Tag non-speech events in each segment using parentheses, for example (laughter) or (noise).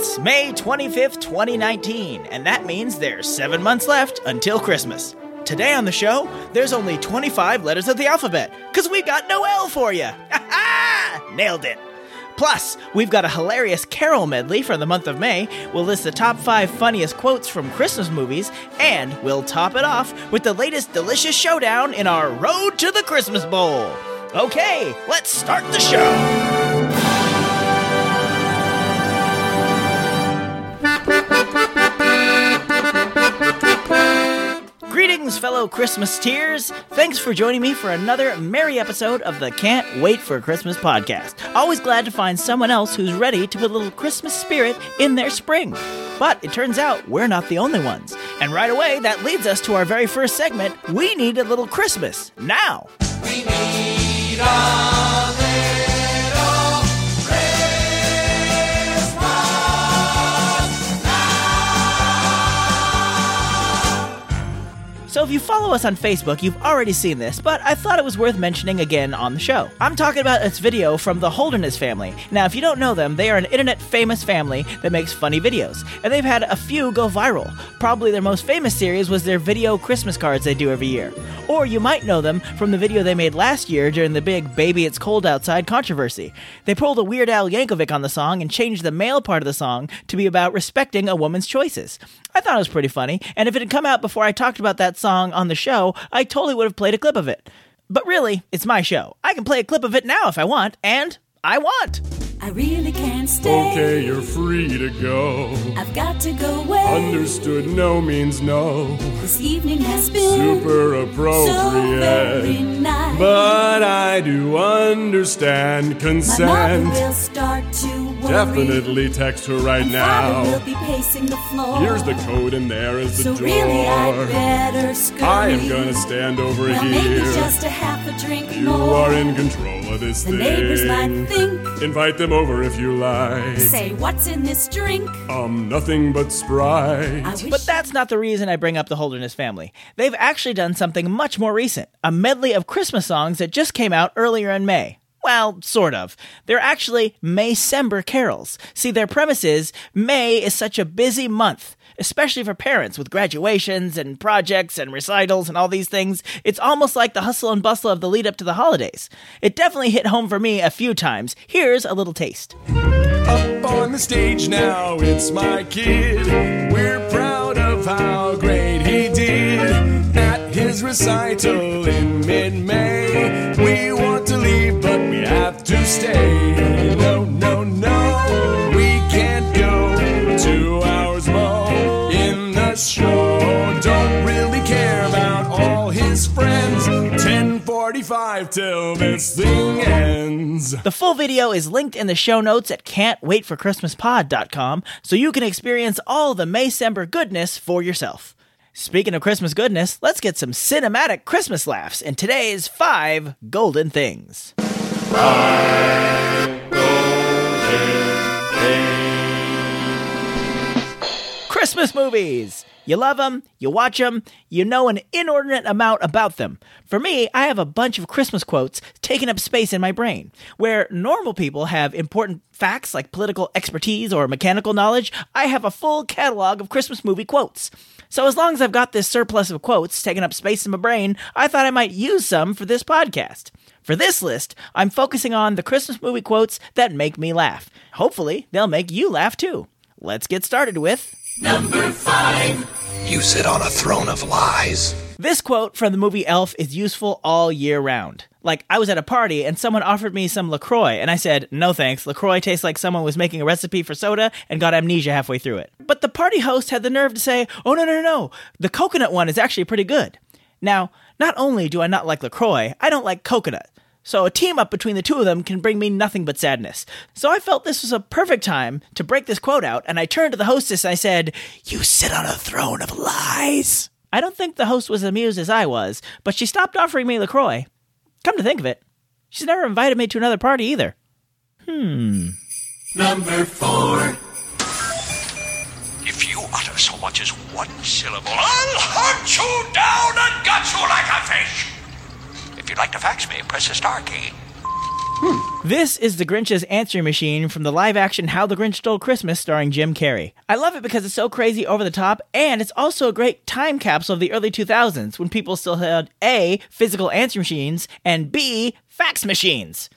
It's May 25th, 2019, and that means there's seven months left until Christmas. Today on the show, there's only 25 letters of the alphabet, because we got no L for you. (laughs) Nailed it. Plus, we've got a hilarious carol medley for the month of May. We'll list the top five funniest quotes from Christmas movies, and we'll top it off with the latest delicious showdown in our Road to the Christmas Bowl. Okay, let's start the show. Greetings, fellow Christmas tears. Thanks for joining me for another merry episode of the Can't Wait for Christmas podcast. Always glad to find someone else who's ready to put a little Christmas spirit in their spring. But it turns out we're not the only ones. And right away, that leads us to our very first segment We Need a Little Christmas Now. So if you follow us on Facebook, you've already seen this, but I thought it was worth mentioning again on the show. I'm talking about this video from the Holderness family. Now, if you don't know them, they are an internet famous family that makes funny videos, and they've had a few go viral. Probably their most famous series was their video Christmas cards they do every year. Or you might know them from the video they made last year during the big Baby It's Cold Outside controversy. They pulled a Weird Al Yankovic on the song and changed the male part of the song to be about respecting a woman's choices. I thought it was pretty funny, and if it had come out before I talked about that song on the show, I totally would have played a clip of it. But really, it's my show. I can play a clip of it now if I want, and I want. I really can't stay. Okay, you're free to go. I've got to go away. Understood, no means no. This evening has been Super so very appropriate. nice. But I do understand consent. My mother consent. will start to worry. Definitely text her right And Father will now. be pacing the floor. Here's the code, and there is the so door. really, I'd better scurry. I am gonna stand over well, maybe here. just a half a drink You more. are in control of this the thing. neighbors might think. Invite them over if you like. Say, what's in this drink? Um, nothing but Sprite. But that's not the reason I bring up the Holderness family. They've actually done something much more recent a medley of Christmas songs that just came out earlier in May. Well, sort of. They're actually Maycember carols. See, their premise is May is such a busy month, especially for parents with graduations and projects and recitals and all these things. It's almost like the hustle and bustle of the lead up to the holidays. It definitely hit home for me a few times. Here's a little taste. Up on the stage now, it's my kid. We're proud of how great he did at his recital in mid May. Have to stay. No, no, no, we can't go two hours more in the show. Don't really care about all his friends. 1045 till this thing ends. The full video is linked in the show notes at can'twaitforchristmaspod.com so you can experience all the Maycember goodness for yourself. Speaking of Christmas goodness, let's get some cinematic Christmas laughs in today's five golden things. Christmas movies! You love them, you watch them, you know an inordinate amount about them. For me, I have a bunch of Christmas quotes taking up space in my brain. Where normal people have important facts like political expertise or mechanical knowledge, I have a full catalog of Christmas movie quotes. So as long as I've got this surplus of quotes taking up space in my brain, I thought I might use some for this podcast. For this list, I'm focusing on the Christmas movie quotes that make me laugh. Hopefully, they'll make you laugh too. Let's get started with Number 5 You sit on a throne of lies. This quote from the movie Elf is useful all year round. Like, I was at a party and someone offered me some LaCroix, and I said, no thanks, LaCroix tastes like someone was making a recipe for soda and got amnesia halfway through it. But the party host had the nerve to say, oh, no, no, no, no, the coconut one is actually pretty good. Now, not only do I not like LaCroix, I don't like coconut. So a team up between the two of them can bring me nothing but sadness. So I felt this was a perfect time to break this quote out, and I turned to the hostess and I said, You sit on a throne of lies. I don't think the host was amused as I was, but she stopped offering me LaCroix. Come to think of it, she's never invited me to another party either. Hmm. Number four. If you utter so much as one syllable, I'll hunt you down and gut you like a fish. If you'd like to fax me, press the star key. Hmm. This is the Grinch's answering machine from the live action How the Grinch Stole Christmas starring Jim Carrey. I love it because it's so crazy over the top, and it's also a great time capsule of the early 2000s when people still had A, physical answering machines, and B, fax machines.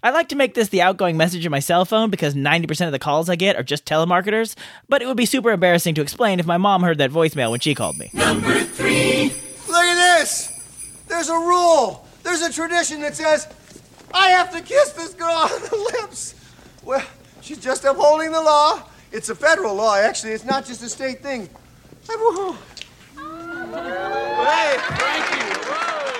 I like to make this the outgoing message of my cell phone because 90% of the calls I get are just telemarketers, but it would be super embarrassing to explain if my mom heard that voicemail when she called me. Number three. Look at this! There's a rule. There's a tradition that says I have to kiss this girl on the lips. Well, she's just upholding the law. It's a federal law, actually. It's not just a state thing. Hey, thank you.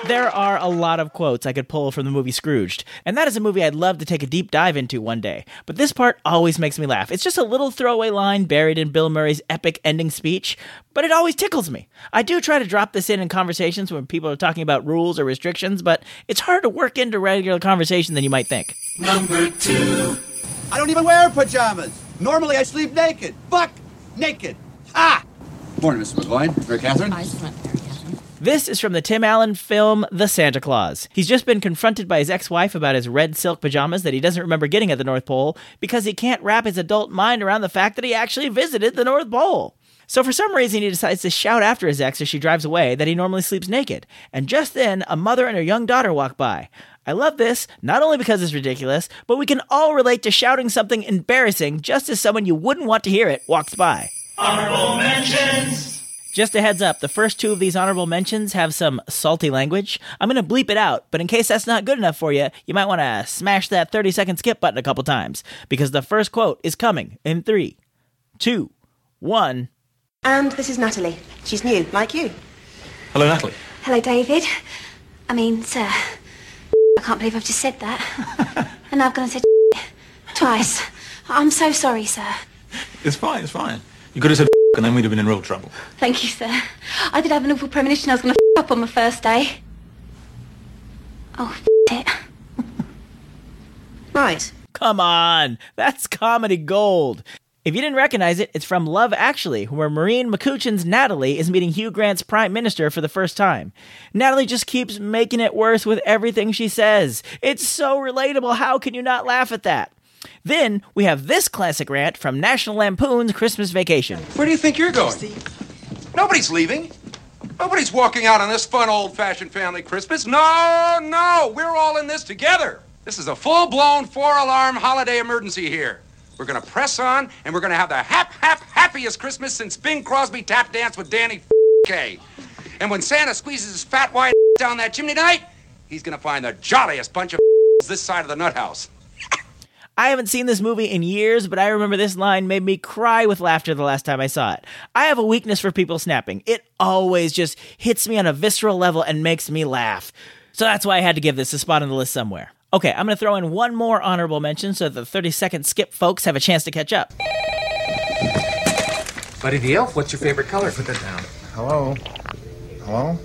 There are a lot of quotes I could pull from the movie Scrooged, and that is a movie I'd love to take a deep dive into one day. But this part always makes me laugh. It's just a little throwaway line buried in Bill Murray's epic ending speech, but it always tickles me. I do try to drop this in in conversations when people are talking about rules or restrictions, but it's harder to work into regular conversation than you might think. Number two. I don't even wear pajamas. Normally I sleep naked. Fuck! naked. Ah! Morning, Mr. McGloin. Mary Catherine. This is from the Tim Allen film The Santa Claus. He's just been confronted by his ex wife about his red silk pajamas that he doesn't remember getting at the North Pole because he can't wrap his adult mind around the fact that he actually visited the North Pole. So, for some reason, he decides to shout after his ex as she drives away that he normally sleeps naked. And just then, a mother and her young daughter walk by. I love this, not only because it's ridiculous, but we can all relate to shouting something embarrassing just as someone you wouldn't want to hear it walks by. Honorable mentions. Just a heads up, the first two of these honorable mentions have some salty language. I'm going to bleep it out, but in case that's not good enough for you, you might want to smash that 30 second skip button a couple times, because the first quote is coming in three, two, one. And this is Natalie. She's new, like you. Hello, Natalie. Hello, David. I mean, sir. I can't believe I've just said that. (laughs) and I've gone and said (laughs) twice. I'm so sorry, sir. It's fine, it's fine. You could have said and then we'd have been in real trouble. Thank you, sir. I did have an awful premonition I was going to up on my first day. Oh, it. (laughs) Right. Come on, that's comedy gold. If you didn't recognize it, it's from Love Actually, where Maureen McCutcheon's Natalie is meeting Hugh Grant's Prime Minister for the first time. Natalie just keeps making it worse with everything she says. It's so relatable. How can you not laugh at that? Then we have this classic rant from National Lampoon's Christmas Vacation. Where do you think you're going? Nobody's leaving. Nobody's walking out on this fun old fashioned family Christmas. No, no, we're all in this together. This is a full blown four alarm holiday emergency here. We're gonna press on and we're gonna have the hap, hap, happiest Christmas since Bing Crosby tap danced with Danny Kaye. And when Santa squeezes his fat white (laughs) down that chimney tonight, he's gonna find the jolliest bunch of (laughs) this side of the nut house. I haven't seen this movie in years, but I remember this line made me cry with laughter the last time I saw it. I have a weakness for people snapping. It always just hits me on a visceral level and makes me laugh. So that's why I had to give this a spot on the list somewhere. Okay, I'm going to throw in one more honorable mention so that the 30 second skip folks have a chance to catch up. Buddy the Elf, what's your favorite color? Put that down. Hello? Hello?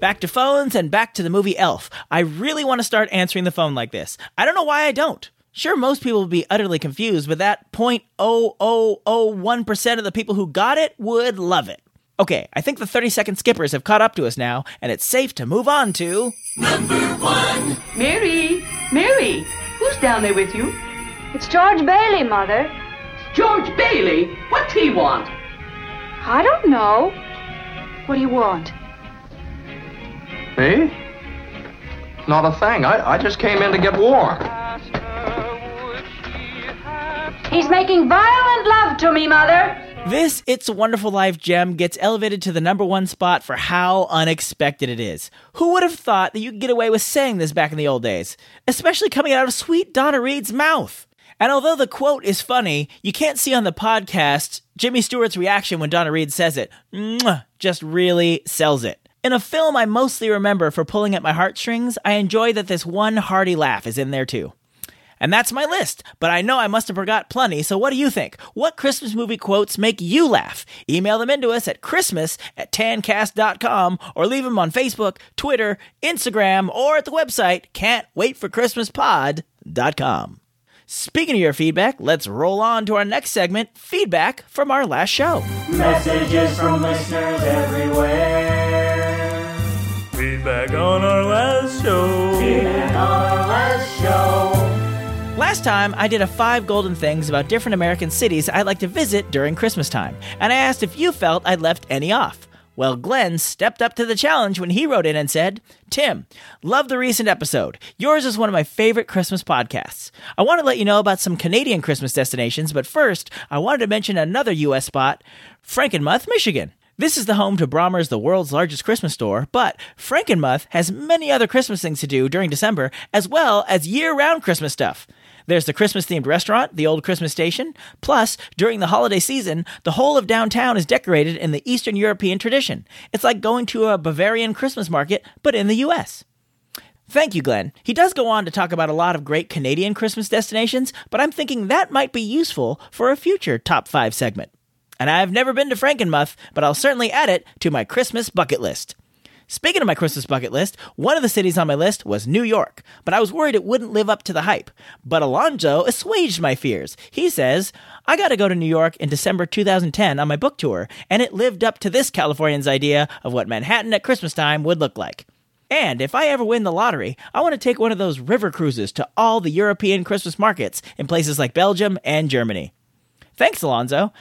Back to phones and back to the movie Elf. I really want to start answering the phone like this. I don't know why I don't. Sure, most people would be utterly confused, but that 0.0001% of the people who got it would love it. Okay, I think the 30 second skippers have caught up to us now, and it's safe to move on to. Number one. Mary! Mary! Who's down there with you? It's George Bailey, Mother. George Bailey? What's he want? I don't know. What do you want? Me? Not a thing. I, I just came in to get warm. He's making violent love to me, Mother. This It's a Wonderful Life gem gets elevated to the number one spot for how unexpected it is. Who would have thought that you could get away with saying this back in the old days? Especially coming out of sweet Donna Reed's mouth. And although the quote is funny, you can't see on the podcast Jimmy Stewart's reaction when Donna Reed says it. Mwah, just really sells it. In a film I mostly remember for pulling at my heartstrings, I enjoy that this one hearty laugh is in there too. And that's my list, but I know I must have forgot plenty, so what do you think? What Christmas movie quotes make you laugh? Email them into us at christmas at tancast.com or leave them on Facebook, Twitter, Instagram, or at the website can'twaitforchristmaspod.com. Speaking of your feedback, let's roll on to our next segment feedback from our last show. Messages from listeners everywhere. On our last show. On our last show. Last time, I did a five golden things about different American cities I'd like to visit during Christmas time, and I asked if you felt I'd left any off. Well, Glenn stepped up to the challenge when he wrote in and said, Tim, love the recent episode. Yours is one of my favorite Christmas podcasts. I want to let you know about some Canadian Christmas destinations, but first, I wanted to mention another U.S. spot, Frankenmuth, Michigan. This is the home to Bronner's, the world's largest Christmas store, but Frankenmuth has many other Christmas things to do during December, as well as year round Christmas stuff. There's the Christmas themed restaurant, the old Christmas station. Plus, during the holiday season, the whole of downtown is decorated in the Eastern European tradition. It's like going to a Bavarian Christmas market, but in the US. Thank you, Glenn. He does go on to talk about a lot of great Canadian Christmas destinations, but I'm thinking that might be useful for a future top 5 segment. And I've never been to Frankenmuth, but I'll certainly add it to my Christmas bucket list. Speaking of my Christmas bucket list, one of the cities on my list was New York, but I was worried it wouldn't live up to the hype. But Alonzo assuaged my fears. He says, I got to go to New York in December 2010 on my book tour, and it lived up to this Californian's idea of what Manhattan at Christmas time would look like. And if I ever win the lottery, I want to take one of those river cruises to all the European Christmas markets in places like Belgium and Germany. Thanks, Alonzo.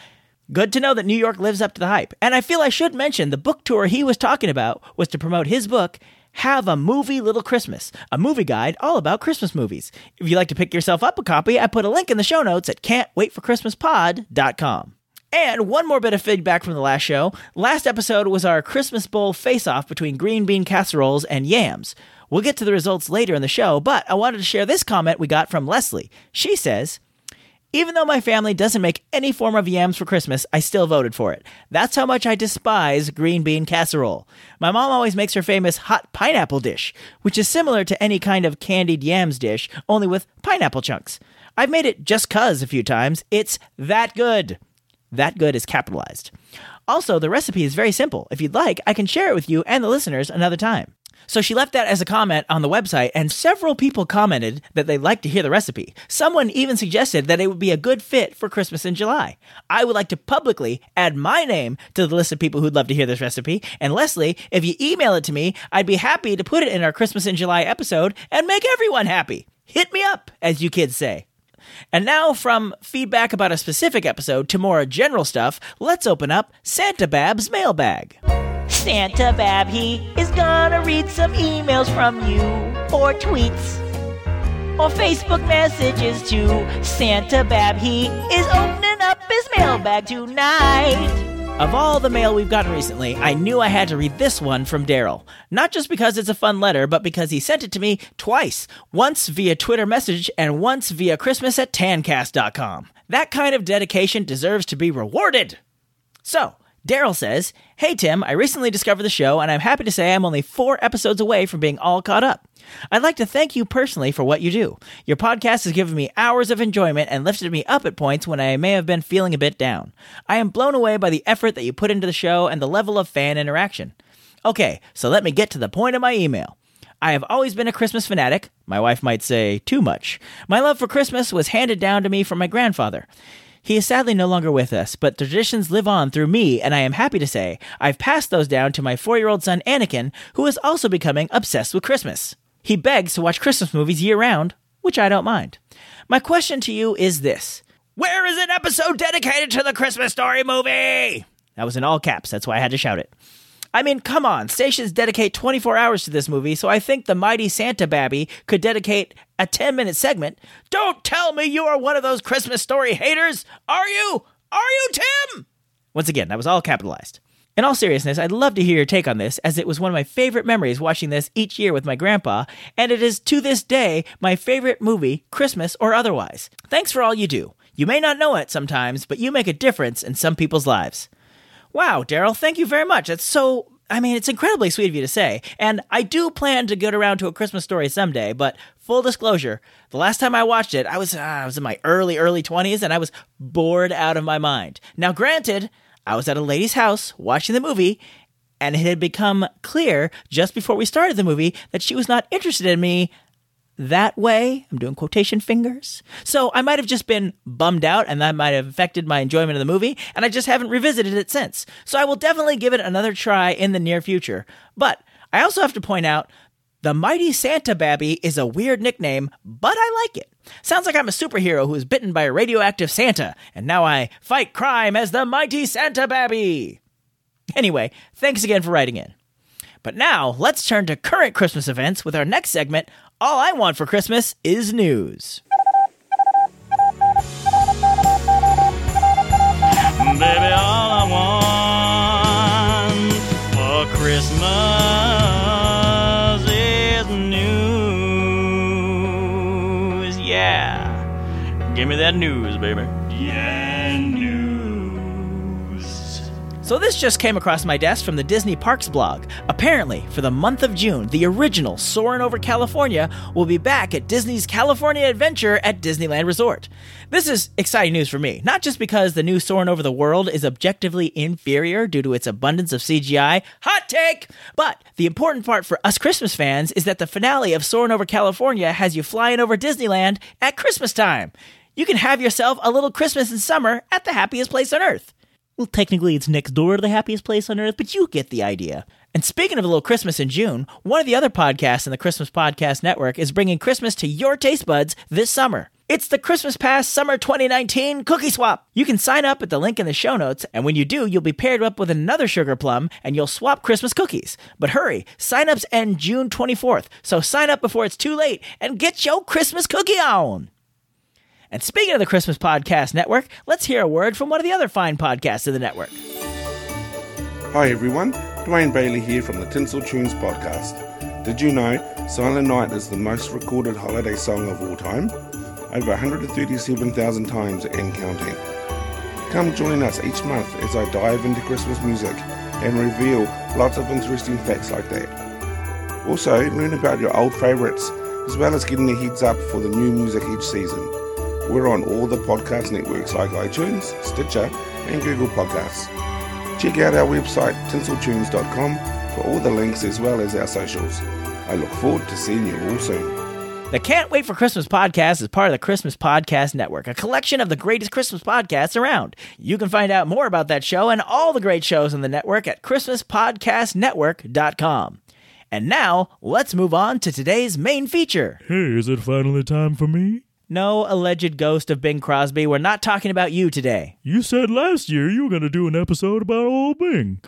Good to know that New York lives up to the hype. And I feel I should mention the book tour he was talking about was to promote his book, Have a Movie Little Christmas, a movie guide all about Christmas movies. If you'd like to pick yourself up a copy, I put a link in the show notes at can'twaitforchristmaspod.com. And one more bit of feedback from the last show. Last episode was our Christmas Bowl face off between green bean casseroles and yams. We'll get to the results later in the show, but I wanted to share this comment we got from Leslie. She says, even though my family doesn't make any form of yams for Christmas, I still voted for it. That's how much I despise green bean casserole. My mom always makes her famous hot pineapple dish, which is similar to any kind of candied yams dish, only with pineapple chunks. I've made it just cuz a few times. It's that good. That good is capitalized. Also, the recipe is very simple. If you'd like, I can share it with you and the listeners another time. So she left that as a comment on the website, and several people commented that they'd like to hear the recipe. Someone even suggested that it would be a good fit for Christmas in July. I would like to publicly add my name to the list of people who'd love to hear this recipe. And Leslie, if you email it to me, I'd be happy to put it in our Christmas in July episode and make everyone happy. Hit me up, as you kids say. And now, from feedback about a specific episode to more general stuff, let's open up Santa Babb's mailbag. Santa Babb, he is gonna read some emails from you, or tweets, or Facebook messages too. Santa Babb, he is opening up his mailbag tonight. Of all the mail we've gotten recently, I knew I had to read this one from Daryl. Not just because it's a fun letter, but because he sent it to me twice once via Twitter message and once via Christmas at tancast.com. That kind of dedication deserves to be rewarded. So, Daryl says, Hey Tim, I recently discovered the show and I'm happy to say I'm only four episodes away from being all caught up. I'd like to thank you personally for what you do. Your podcast has given me hours of enjoyment and lifted me up at points when I may have been feeling a bit down. I am blown away by the effort that you put into the show and the level of fan interaction. Okay, so let me get to the point of my email. I have always been a Christmas fanatic. My wife might say too much. My love for Christmas was handed down to me from my grandfather. He is sadly no longer with us, but traditions live on through me, and I am happy to say I've passed those down to my four year old son Anakin, who is also becoming obsessed with Christmas. He begs to watch Christmas movies year round, which I don't mind. My question to you is this Where is an episode dedicated to the Christmas Story movie? That was in all caps, that's why I had to shout it. I mean, come on, stations dedicate 24 hours to this movie, so I think the mighty Santa Babby could dedicate a 10 minute segment. Don't tell me you are one of those Christmas story haters! Are you? Are you, Tim? Once again, that was all capitalized. In all seriousness, I'd love to hear your take on this, as it was one of my favorite memories watching this each year with my grandpa, and it is to this day my favorite movie, Christmas or otherwise. Thanks for all you do. You may not know it sometimes, but you make a difference in some people's lives. Wow, Daryl, thank you very much. That's so I mean, it's incredibly sweet of you to say. And I do plan to get around to a Christmas story someday, but full disclosure, the last time I watched it, I was uh, I was in my early early 20s and I was bored out of my mind. Now, granted, I was at a lady's house watching the movie and it had become clear just before we started the movie that she was not interested in me that way. I'm doing quotation fingers. So I might have just been bummed out and that might have affected my enjoyment of the movie, and I just haven't revisited it since. So I will definitely give it another try in the near future. But I also have to point out the Mighty Santa Babby is a weird nickname, but I like it. Sounds like I'm a superhero who is bitten by a radioactive Santa, and now I fight crime as the Mighty Santa Babby. Anyway, thanks again for writing in. But now, let's turn to current Christmas events with our next segment All I Want for Christmas is News. Baby, all I want for Christmas is news. Yeah. Give me that news, baby. So, this just came across my desk from the Disney Parks blog. Apparently, for the month of June, the original Soarin' Over California will be back at Disney's California Adventure at Disneyland Resort. This is exciting news for me, not just because the new Soarin' Over the World is objectively inferior due to its abundance of CGI, hot take, but the important part for us Christmas fans is that the finale of Soarin' Over California has you flying over Disneyland at Christmas time. You can have yourself a little Christmas in summer at the happiest place on earth. Well, technically, it's next door to the happiest place on earth, but you get the idea. And speaking of a little Christmas in June, one of the other podcasts in the Christmas Podcast Network is bringing Christmas to your taste buds this summer. It's the Christmas Pass Summer 2019 Cookie Swap. You can sign up at the link in the show notes, and when you do, you'll be paired up with another sugar plum and you'll swap Christmas cookies. But hurry, sign-ups end June 24th, so sign up before it's too late and get your Christmas cookie on. And speaking of the Christmas Podcast Network, let's hear a word from one of the other fine podcasts of the network. Hi everyone, Dwayne Bailey here from the Tinsel Tunes podcast. Did you know Silent Night is the most recorded holiday song of all time? Over 137,000 times and counting. Come join us each month as I dive into Christmas music and reveal lots of interesting facts like that. Also, learn about your old favourites as well as getting a heads up for the new music each season. We're on all the podcast networks like iTunes, Stitcher, and Google Podcasts. Check out our website, tinseltunes.com, for all the links as well as our socials. I look forward to seeing you all soon. The Can't Wait for Christmas podcast is part of the Christmas Podcast Network, a collection of the greatest Christmas podcasts around. You can find out more about that show and all the great shows in the network at ChristmasPodcastNetwork.com. And now, let's move on to today's main feature. Hey, is it finally time for me? No alleged ghost of Bing Crosby, we're not talking about you today. You said last year you were going to do an episode about old Bing.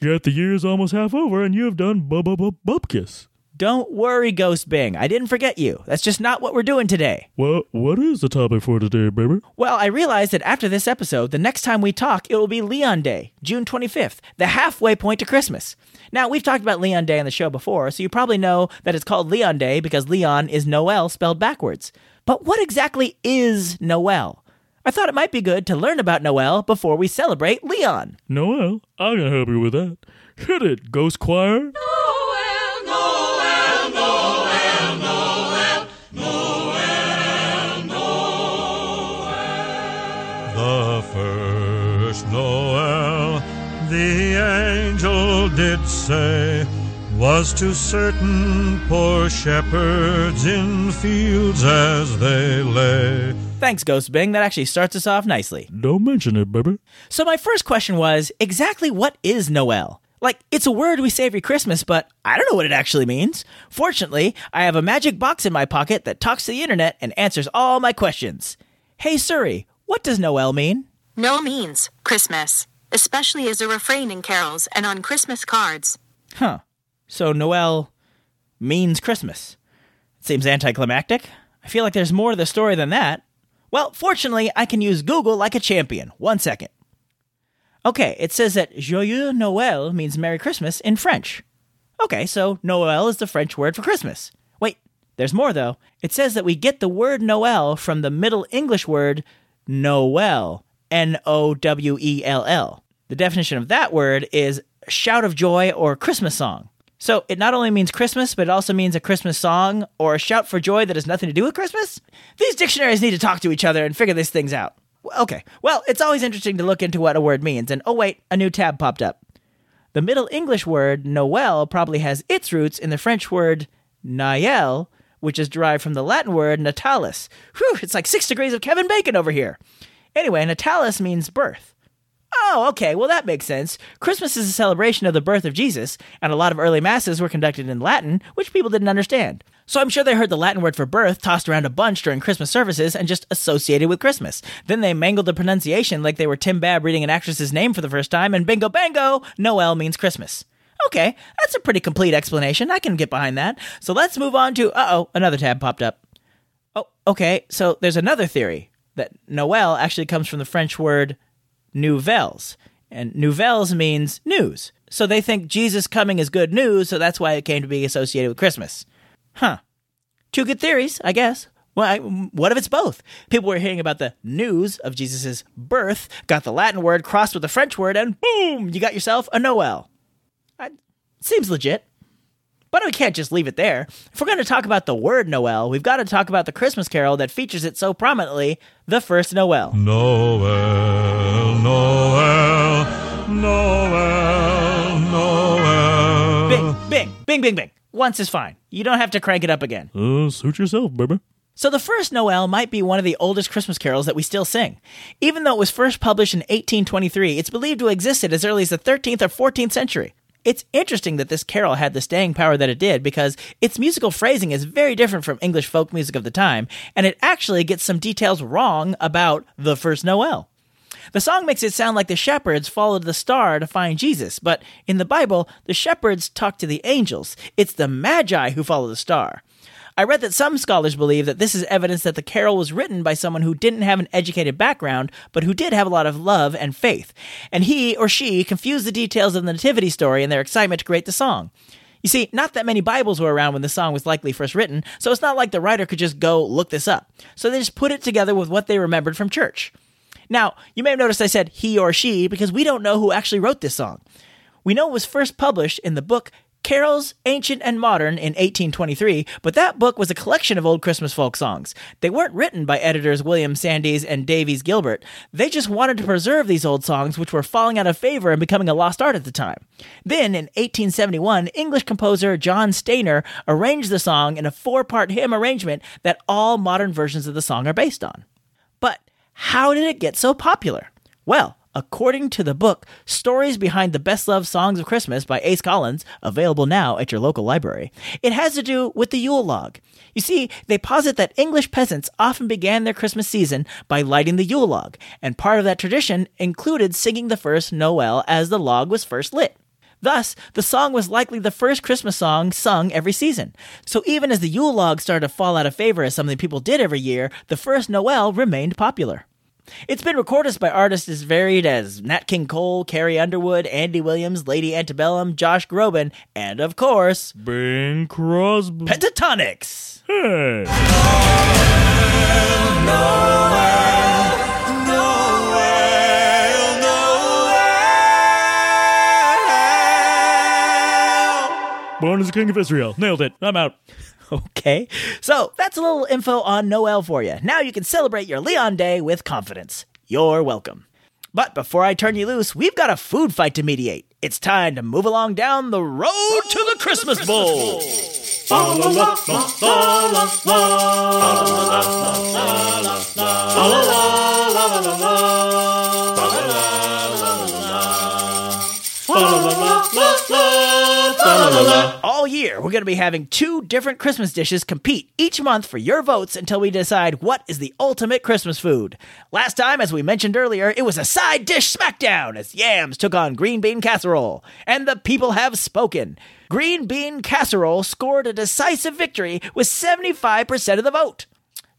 Yet the year's almost half over and you have done bub bub bub bupkiss. Don't worry, Ghost Bing. I didn't forget you. That's just not what we're doing today. Well, what is the topic for today, baby? Well, I realized that after this episode, the next time we talk, it will be Leon Day, June 25th, the halfway point to Christmas. Now, we've talked about Leon Day on the show before, so you probably know that it's called Leon Day because Leon is Noel spelled backwards. But what exactly is Noel? I thought it might be good to learn about Noel before we celebrate Leon. Noel, I can help you with that. Hit it, Ghost Choir. Noel, Noel, Noel, Noel, Noel, Noel. The first Noel, the angel did say, was to certain poor shepherds in fields as they lay. Thanks, Ghost Bing. That actually starts us off nicely. Don't mention it, baby. So, my first question was exactly what is Noel? Like, it's a word we say every Christmas, but I don't know what it actually means. Fortunately, I have a magic box in my pocket that talks to the internet and answers all my questions. Hey, Siri, what does Noel mean? Noel means Christmas, especially as a refrain in carols and on Christmas cards. Huh. So Noel means Christmas. It seems anticlimactic. I feel like there's more to the story than that. Well, fortunately, I can use Google like a champion. One second. Okay, it says that Joyeux Noël means Merry Christmas in French. Okay, so Noel is the French word for Christmas. Wait, there's more though. It says that we get the word Nowell from the Middle English word Noel, N O W E L L. The definition of that word is shout of joy or Christmas song. So it not only means Christmas, but it also means a Christmas song or a shout for joy that has nothing to do with Christmas. These dictionaries need to talk to each other and figure these things out. Okay, well, it's always interesting to look into what a word means, and oh wait, a new tab popped up. The Middle English word Nowell probably has its roots in the French word Nael, which is derived from the Latin word natalis. Whew, it's like six degrees of Kevin Bacon over here. Anyway, natalis means birth. Oh, okay, well, that makes sense. Christmas is a celebration of the birth of Jesus, and a lot of early masses were conducted in Latin, which people didn't understand. So I'm sure they heard the Latin word for birth tossed around a bunch during Christmas services and just associated with Christmas. Then they mangled the pronunciation like they were Tim Babb reading an actress's name for the first time, and bingo bango, Noel means Christmas. Okay, that's a pretty complete explanation. I can get behind that. So let's move on to uh oh, another tab popped up. Oh, okay, so there's another theory that Noel actually comes from the French word nouvelles. And nouvelles means news. So they think Jesus coming is good news, so that's why it came to be associated with Christmas. Huh. Two good theories, I guess. Well, I, what if it's both? People were hearing about the news of Jesus' birth, got the Latin word crossed with the French word, and boom, you got yourself a Noel. I, seems legit. But we can't just leave it there. If we're going to talk about the word Noel, we've got to talk about the Christmas carol that features it so prominently, The First Noel. Noel, Noel, Noel, Noel. Bing, bing, bing, bing, bing. Once is fine. You don't have to crank it up again. Uh, suit yourself, baby. So, the first Noel might be one of the oldest Christmas carols that we still sing. Even though it was first published in 1823, it's believed to have existed as early as the 13th or 14th century. It's interesting that this carol had the staying power that it did because its musical phrasing is very different from English folk music of the time, and it actually gets some details wrong about the first Noel. The song makes it sound like the shepherds followed the star to find Jesus, but in the Bible, the shepherds talk to the angels. It's the Magi who follow the star. I read that some scholars believe that this is evidence that the carol was written by someone who didn't have an educated background, but who did have a lot of love and faith, and he or she confused the details of the nativity story in their excitement to create the song. You see, not that many Bibles were around when the song was likely first written, so it's not like the writer could just go look this up. So they just put it together with what they remembered from church. Now, you may have noticed I said he or she because we don't know who actually wrote this song. We know it was first published in the book Carols, Ancient and Modern in 1823, but that book was a collection of old Christmas folk songs. They weren't written by editors William Sandys and Davies Gilbert. They just wanted to preserve these old songs, which were falling out of favor and becoming a lost art at the time. Then, in 1871, English composer John Stainer arranged the song in a four part hymn arrangement that all modern versions of the song are based on. But how did it get so popular? Well, according to the book Stories Behind the Best Loved Songs of Christmas by Ace Collins, available now at your local library, it has to do with the Yule log. You see, they posit that English peasants often began their Christmas season by lighting the Yule log, and part of that tradition included singing the first Noel as the log was first lit. Thus, the song was likely the first Christmas song sung every season. So even as the Yule log started to fall out of favor as something people did every year, the first Noel remained popular. It's been recorded by artists as varied as Nat King Cole, Carrie Underwood, Andy Williams, Lady Antebellum, Josh Groban, and of course, Bing Crosby. Pentatonix. Hey. Born as a king of Israel. Nailed it. I'm out. (laughs) Okay, so that's a little info on Noel for you. Now you can celebrate your Leon Day with confidence. You're welcome. But before I turn you loose, we've got a food fight to mediate. It's time to move along down the road to the Christmas Bowl. All year, we're going to be having two different Christmas dishes compete each month for your votes until we decide what is the ultimate Christmas food. Last time, as we mentioned earlier, it was a side dish smackdown as yams took on green bean casserole. And the people have spoken. Green bean casserole scored a decisive victory with 75% of the vote.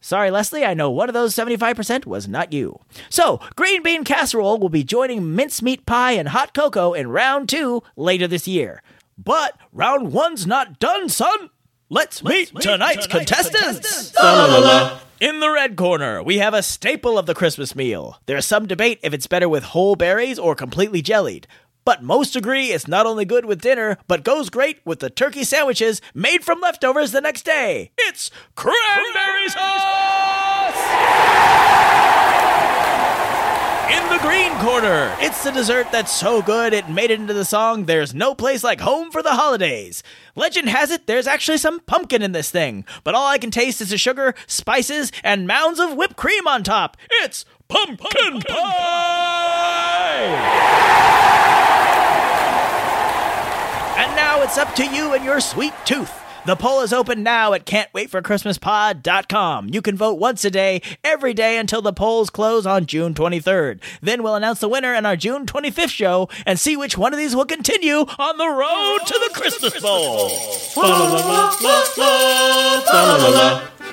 Sorry, Leslie, I know one of those 75% was not you. So, green bean casserole will be joining mincemeat pie and hot cocoa in round two later this year. But round one's not done, son. Let's, meet, tonight's, contestants. In the red corner, we have a staple of the Christmas meal. There's some debate if it's better with whole berries or completely jellied. but most agree it's not only good with dinner, but goes great with the turkey sandwiches made from leftovers the next day. It's cranberry sauce! In the green corner, it's the dessert that's so good it made it into the song There's No Place Like Home for the Holidays. Legend has it there's actually some pumpkin in this thing, but all I can taste is the sugar, spices, and mounds of whipped cream on top. It's pumpkin, pie! And now it's up to you and your sweet tooth. The poll is open now at can'twaitforchristmaspod.com. You can vote once a day, every day until the polls close on June 23rd. Then we'll announce the winner in our June 25th show and see which one of these will continue on the road to the Christmas Bowl.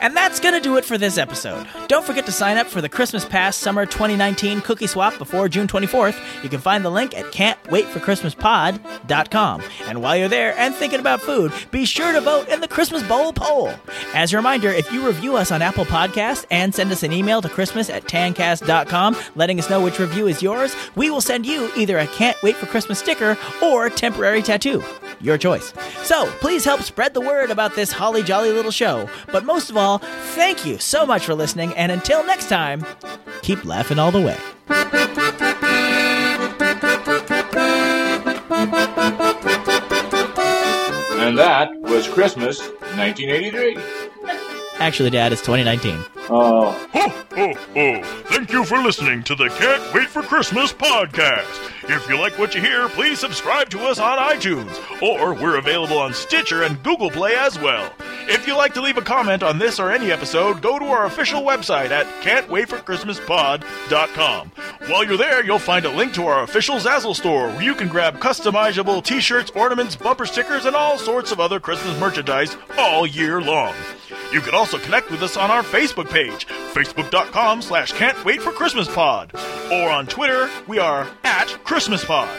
And that's going to do it for this episode. Don't forget to sign up for the Christmas Pass Summer 2019 Cookie Swap before June 24th. You can find the link at can'twaitforchristmaspod.com. And while you're there and thinking about food, be sure to vote in the Christmas Bowl poll. As a reminder, if you review us on Apple Podcasts and send us an email to Christmas at tancast.com letting us know which review is yours, we will send you either a Can't Wait for Christmas sticker or temporary tattoo. Your choice. So please help spread the word about this holly jolly little show. But most of all, thank you so much for listening, and until next time, keep laughing all the way. And that was Christmas 1983. Actually, Dad, it's 2019. Oh. Ho, ho, ho. Thank you for listening to the Can't Wait for Christmas podcast. If you like what you hear, please subscribe to us on iTunes, or we're available on Stitcher and Google Play as well. If you'd like to leave a comment on this or any episode, go to our official website at can'twaitforchristmaspod.com. While you're there, you'll find a link to our official Zazzle store where you can grab customizable t-shirts, ornaments, bumper stickers, and all sorts of other Christmas merchandise all year long. You can also connect with us on our Facebook page, facebook.com slash can't wait for Christmas pod. Or on Twitter, we are at Christmas pod.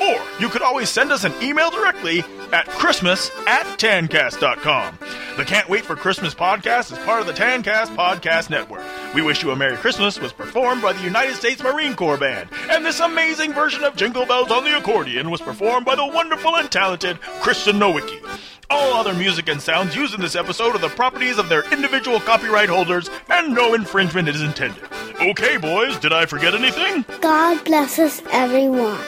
Or you could always send us an email directly at Christmas at Tancast.com. The Can't Wait for Christmas podcast is part of the Tancast Podcast Network. We Wish You a Merry Christmas was performed by the United States Marine Corps Band, and this amazing version of Jingle Bells on the accordion was performed by the wonderful and talented Kristen Nowicki. All other music and sounds used in this episode are the properties of their individual copyright holders, and no infringement is intended. Okay, boys, did I forget anything? God bless us, everyone.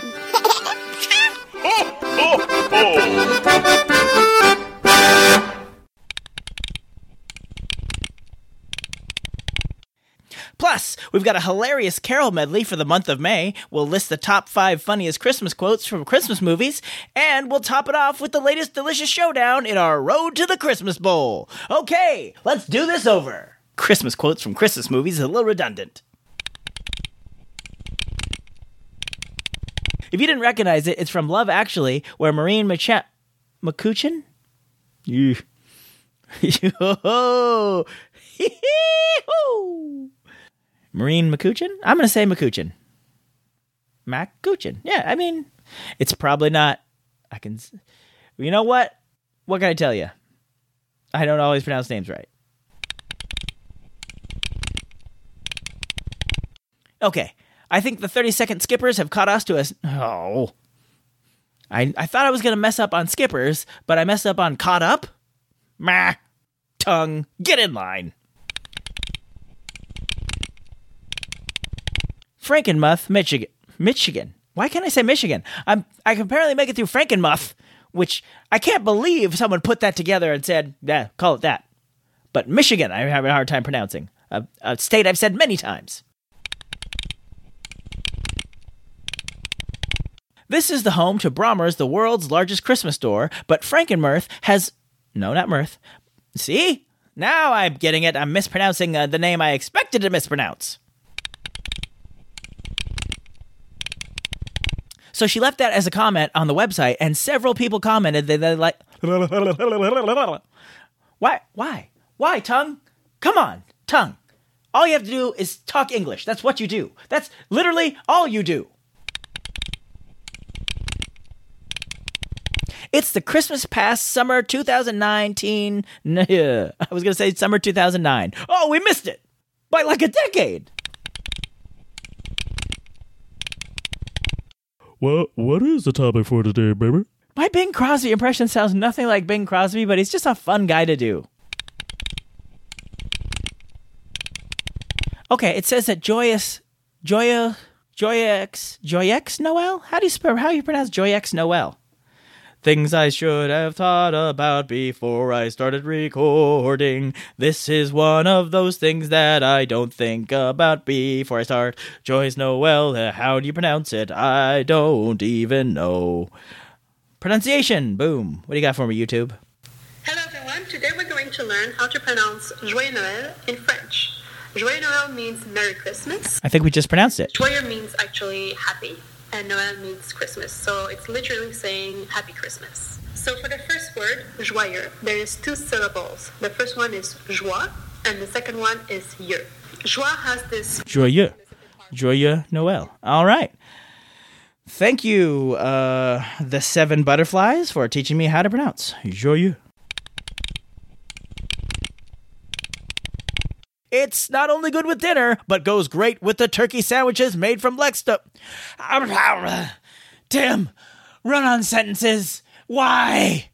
Plus, we've got a hilarious carol medley for the month of May. We'll list the top five funniest Christmas quotes from Christmas movies, and we'll top it off with the latest delicious showdown in our Road to the Christmas Bowl. Okay, let's do this over. Christmas quotes from Christmas movies is a little redundant. If you didn't recognize it, it's from Love Actually, where Maureen Macha- McCutcheon? (laughs) Maureen McCutcheon? I'm going to say McCutcheon. McCutcheon. Yeah, I mean, it's probably not. I can. You know what? What can I tell you? I don't always pronounce names right. Okay, I think the 30 second skippers have caught us to us. Oh. I, I thought I was going to mess up on skippers, but I messed up on caught up? Meh. Tongue, get in line. Frankenmuth, Michigan. Michigan. Why can't I say Michigan? I'm I can apparently make it through Frankenmuth, which I can't believe someone put that together and said, "Yeah, call it that." But Michigan, I'm having a hard time pronouncing. A, a state I've said many times. This is the home to Bronner's, the world's largest Christmas store, but Frankenmuth has no, not Mirth. See? Now I'm getting it. I'm mispronouncing uh, the name I expected to mispronounce. So she left that as a comment on the website, and several people commented that they like. Why? Why? Why, tongue? Come on, tongue. All you have to do is talk English. That's what you do. That's literally all you do. It's the Christmas past summer 2019. (laughs) I was going to say summer 2009. Oh, we missed it by like a decade. Well, what is the topic for today, baby? My Bing Crosby impression sounds nothing like Bing Crosby, but he's just a fun guy to do. Okay, it says that Joyous, Joya, Joyex, Joyex Noel? How do you spell, how do you pronounce Joyex Noel? Things I should have thought about before I started recording. This is one of those things that I don't think about before I start. Joyce Noel, how do you pronounce it? I don't even know. Pronunciation, boom. What do you got for me, YouTube? Hello everyone, today we're going to learn how to pronounce Joyeux Noël in French. Joyeux Noël means Merry Christmas. I think we just pronounced it. Joyeux means actually happy, and Noël means Christmas. So it's literally saying Happy Christmas. So for the first word, joyeux, there is two syllables. The first one is joie, and the second one is yeux. Joie has this Joyeux. Joyeux Noel. All right. Thank you, uh, the seven butterflies, for teaching me how to pronounce Joyeux. It's not only good with dinner, but goes great with the turkey sandwiches made from Lexta. Tim, run on sentences. Why?